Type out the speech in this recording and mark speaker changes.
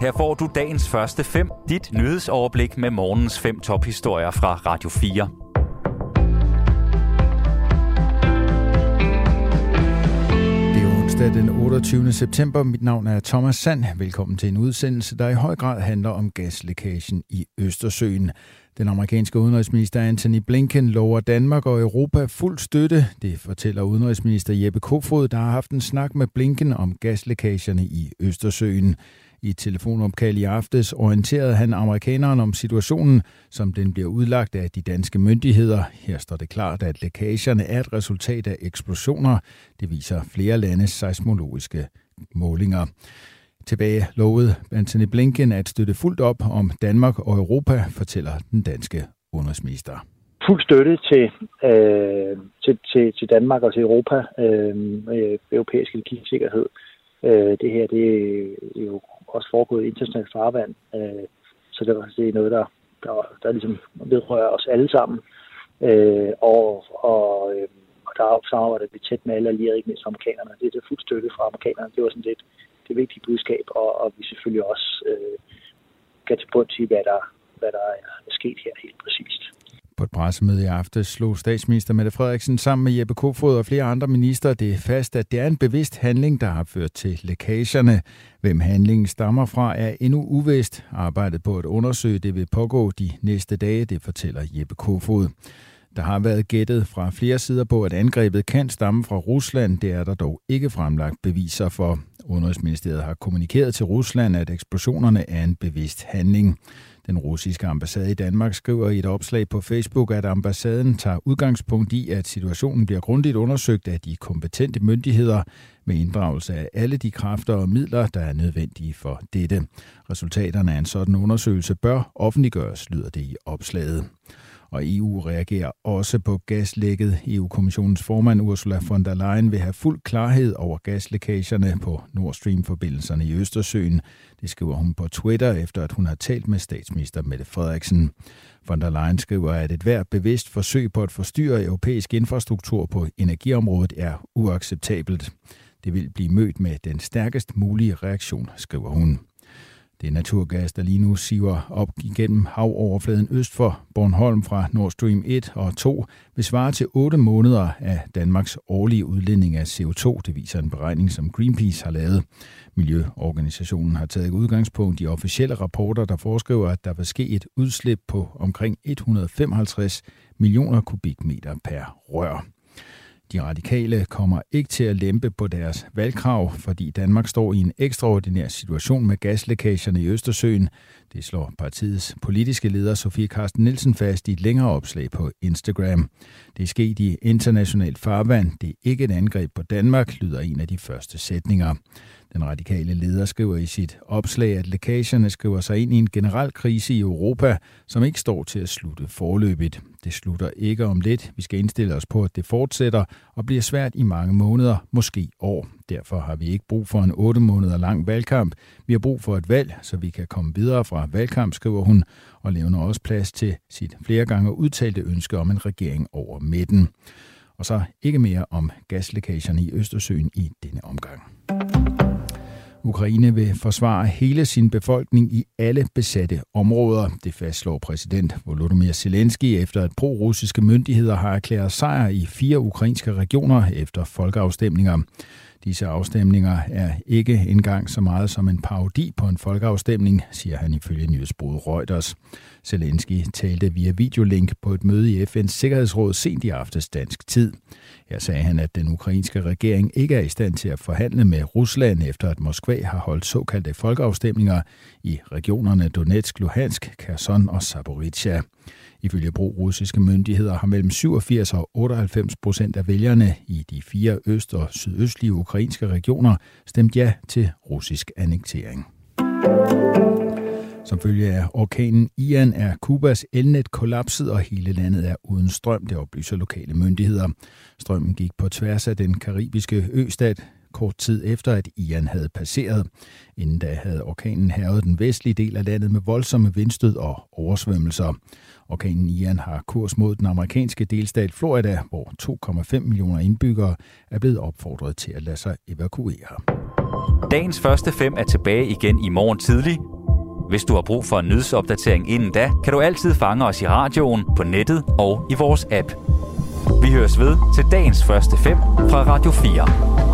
Speaker 1: Her får du dagens første fem, dit nyhedsoverblik med morgens fem tophistorier fra Radio 4.
Speaker 2: Det er onsdag den 28. september. Mit navn er Thomas Sand. Velkommen til en udsendelse, der i høj grad handler om gaslækagen i Østersøen. Den amerikanske udenrigsminister Anthony Blinken lover Danmark og Europa fuld støtte. Det fortæller udenrigsminister Jeppe Kofod, der har haft en snak med Blinken om gaslækagerne i Østersøen. I et telefonopkald i aftes orienterede han amerikaneren om situationen, som den bliver udlagt af de danske myndigheder. Her står det klart, at lækagerne er et resultat af eksplosioner. Det viser flere landes seismologiske målinger. Tilbage lovede Anthony Blinken at støtte fuldt op om Danmark og Europa, fortæller den danske udenrigsminister.
Speaker 3: Fuld støtte til, øh, til, til, til Danmark og til Europa øh, europæisk energisikkerhed. Øh, det her det er jo også foregået i internationalt farvand, øh, så det, det er noget, der, der, der ligesom vedrører os alle sammen. Øh, og, og, øh, og der samarbejder vi tæt med alle allierede, ikke mindst amerikanerne. Det er det fuldt støtte fra amerikanerne. Det var sådan lidt det vigtige budskab, og, og vi selvfølgelig også øh, kan til bund til, hvad der, hvad der er sket her helt
Speaker 2: pressemøde i aften slog statsminister Mette Frederiksen sammen med Jeppe Kofod og flere andre minister det fast, at det er en bevidst handling, der har ført til lækagerne. Hvem handlingen stammer fra er endnu uvist. Arbejdet på at undersøge det vil pågå de næste dage, det fortæller Jeppe Kofod. Der har været gættet fra flere sider på, at angrebet kan stamme fra Rusland. Det er der dog ikke fremlagt beviser for. Udenrigsministeriet har kommunikeret til Rusland, at eksplosionerne er en bevidst handling. Den russiske ambassade i Danmark skriver i et opslag på Facebook, at ambassaden tager udgangspunkt i, at situationen bliver grundigt undersøgt af de kompetente myndigheder med inddragelse af alle de kræfter og midler, der er nødvendige for dette. Resultaterne af en sådan undersøgelse bør offentliggøres, lyder det i opslaget. Og EU reagerer også på gaslækket. EU-kommissionens formand Ursula von der Leyen vil have fuld klarhed over gaslækagerne på Nord Stream-forbindelserne i Østersøen. Det skriver hun på Twitter, efter at hun har talt med statsminister Mette Frederiksen. Von der Leyen skriver, at et hvert bevidst forsøg på at forstyrre europæisk infrastruktur på energiområdet er uacceptabelt. Det vil blive mødt med den stærkest mulige reaktion, skriver hun. Det er naturgas, der lige nu siver op igennem havoverfladen øst for Bornholm fra Nord Stream 1 og 2, vil svare til 8 måneder af Danmarks årlige udledning af CO2. Det viser en beregning, som Greenpeace har lavet. Miljøorganisationen har taget udgangspunkt i officielle rapporter, der foreskriver, at der vil ske et udslip på omkring 155 millioner kubikmeter per rør. De radikale kommer ikke til at lempe på deres valgkrav, fordi Danmark står i en ekstraordinær situation med gaslækagerne i Østersøen. Det slår partiets politiske leder Sofie Karsten Nielsen fast i et længere opslag på Instagram. Det er sket i internationalt farvand. Det er ikke et angreb på Danmark, lyder en af de første sætninger. Den radikale leder skriver i sit opslag, at lækagerne skriver sig ind i en generel krise i Europa, som ikke står til at slutte forløbigt. Det slutter ikke om lidt. Vi skal indstille os på, at det fortsætter og bliver svært i mange måneder, måske år. Derfor har vi ikke brug for en 8 måneder lang valgkamp. Vi har brug for et valg, så vi kan komme videre fra valgkamp, skriver hun, og levner også plads til sit flere gange udtalte ønske om en regering over midten. Og så ikke mere om gaslækagerne i Østersøen i denne omgang. Ukraine vil forsvare hele sin befolkning i alle besatte områder. Det fastslår præsident Volodymyr Zelensky efter at pro-russiske myndigheder har erklæret sejr i fire ukrainske regioner efter folkeafstemninger. Disse afstemninger er ikke engang så meget som en parodi på en folkeafstemning, siger han ifølge nyhedsbruget Reuters. Zelensky talte via videolink på et møde i FN's Sikkerhedsråd sent i aftes dansk tid. Her sagde han, at den ukrainske regering ikke er i stand til at forhandle med Rusland, efter at Moskva har holdt såkaldte folkeafstemninger i regionerne Donetsk, Luhansk, Kherson og Zaporizhia. Ifølge pro-russiske myndigheder har mellem 87 og 98 procent af vælgerne i de fire øst- og sydøstlige ukrainske regioner stemt ja til russisk annektering. Som følge af orkanen Ian er Kubas elnet kollapset, og hele landet er uden strøm, det oplyser lokale myndigheder. Strømmen gik på tværs af den karibiske østat kort tid efter, at Ian havde passeret. Inden da havde orkanen hervet den vestlige del af landet med voldsomme vindstød og oversvømmelser. Orkanen Ian har kurs mod den amerikanske delstat Florida, hvor 2,5 millioner indbyggere er blevet opfordret til at lade sig evakuere.
Speaker 1: Dagens første fem er tilbage igen i morgen tidlig. Hvis du har brug for en nyhedsopdatering inden da, kan du altid fange os i radioen, på nettet og i vores app. Vi høres ved til dagens første fem fra Radio 4.